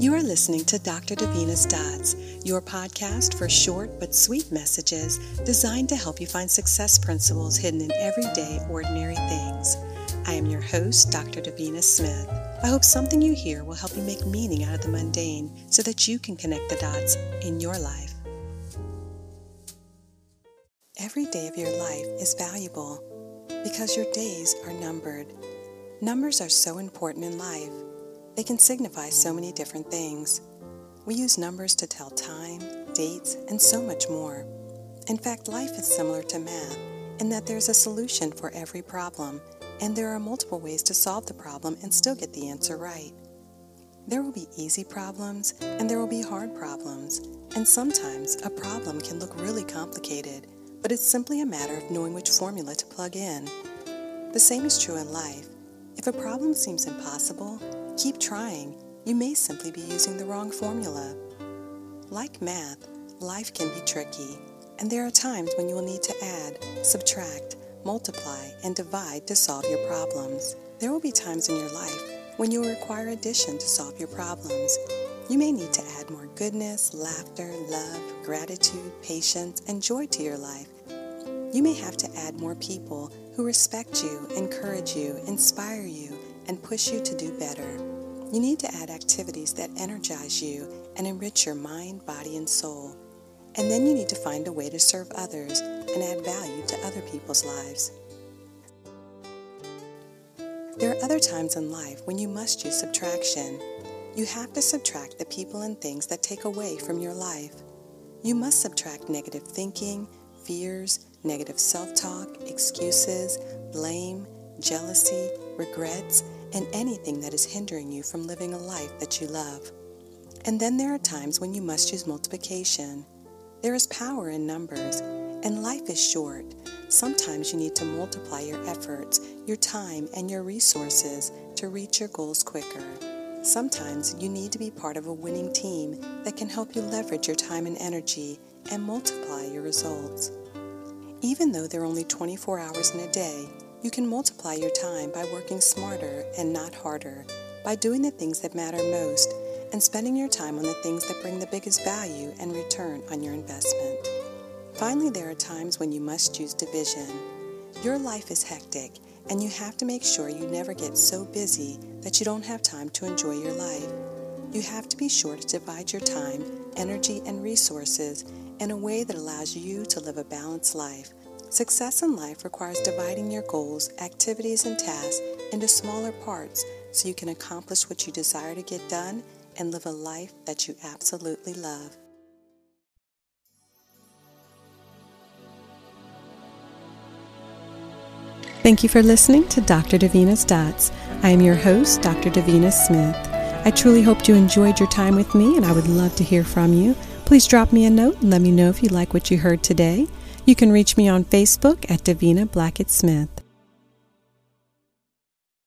You are listening to Dr. Davina's Dots, your podcast for short but sweet messages designed to help you find success principles hidden in everyday, ordinary things. I am your host, Dr. Davina Smith. I hope something you hear will help you make meaning out of the mundane so that you can connect the dots in your life. Every day of your life is valuable because your days are numbered. Numbers are so important in life. They can signify so many different things. We use numbers to tell time, dates, and so much more. In fact, life is similar to math in that there's a solution for every problem, and there are multiple ways to solve the problem and still get the answer right. There will be easy problems and there will be hard problems, and sometimes a problem can look really complicated, but it's simply a matter of knowing which formula to plug in. The same is true in life. If a problem seems impossible, Keep trying. You may simply be using the wrong formula. Like math, life can be tricky, and there are times when you will need to add, subtract, multiply, and divide to solve your problems. There will be times in your life when you will require addition to solve your problems. You may need to add more goodness, laughter, love, gratitude, patience, and joy to your life. You may have to add more people who respect you, encourage you, inspire you, and push you to do better. You need to add activities that energize you and enrich your mind, body, and soul. And then you need to find a way to serve others and add value to other people's lives. There are other times in life when you must use subtraction. You have to subtract the people and things that take away from your life. You must subtract negative thinking, fears, negative self talk, excuses, blame, jealousy, regrets, and anything that is hindering you from living a life that you love. And then there are times when you must use multiplication. There is power in numbers, and life is short. Sometimes you need to multiply your efforts, your time, and your resources to reach your goals quicker. Sometimes you need to be part of a winning team that can help you leverage your time and energy and multiply your results. Even though there are only 24 hours in a day, you can multiply your time by working smarter and not harder, by doing the things that matter most, and spending your time on the things that bring the biggest value and return on your investment. Finally, there are times when you must choose division. Your life is hectic, and you have to make sure you never get so busy that you don't have time to enjoy your life. You have to be sure to divide your time, energy, and resources in a way that allows you to live a balanced life Success in life requires dividing your goals, activities, and tasks into smaller parts so you can accomplish what you desire to get done and live a life that you absolutely love. Thank you for listening to Dr. Davina's Dots. I am your host, Dr. Davina Smith. I truly hope you enjoyed your time with me and I would love to hear from you. Please drop me a note and let me know if you like what you heard today. You can reach me on Facebook at Davina Blackett Smith.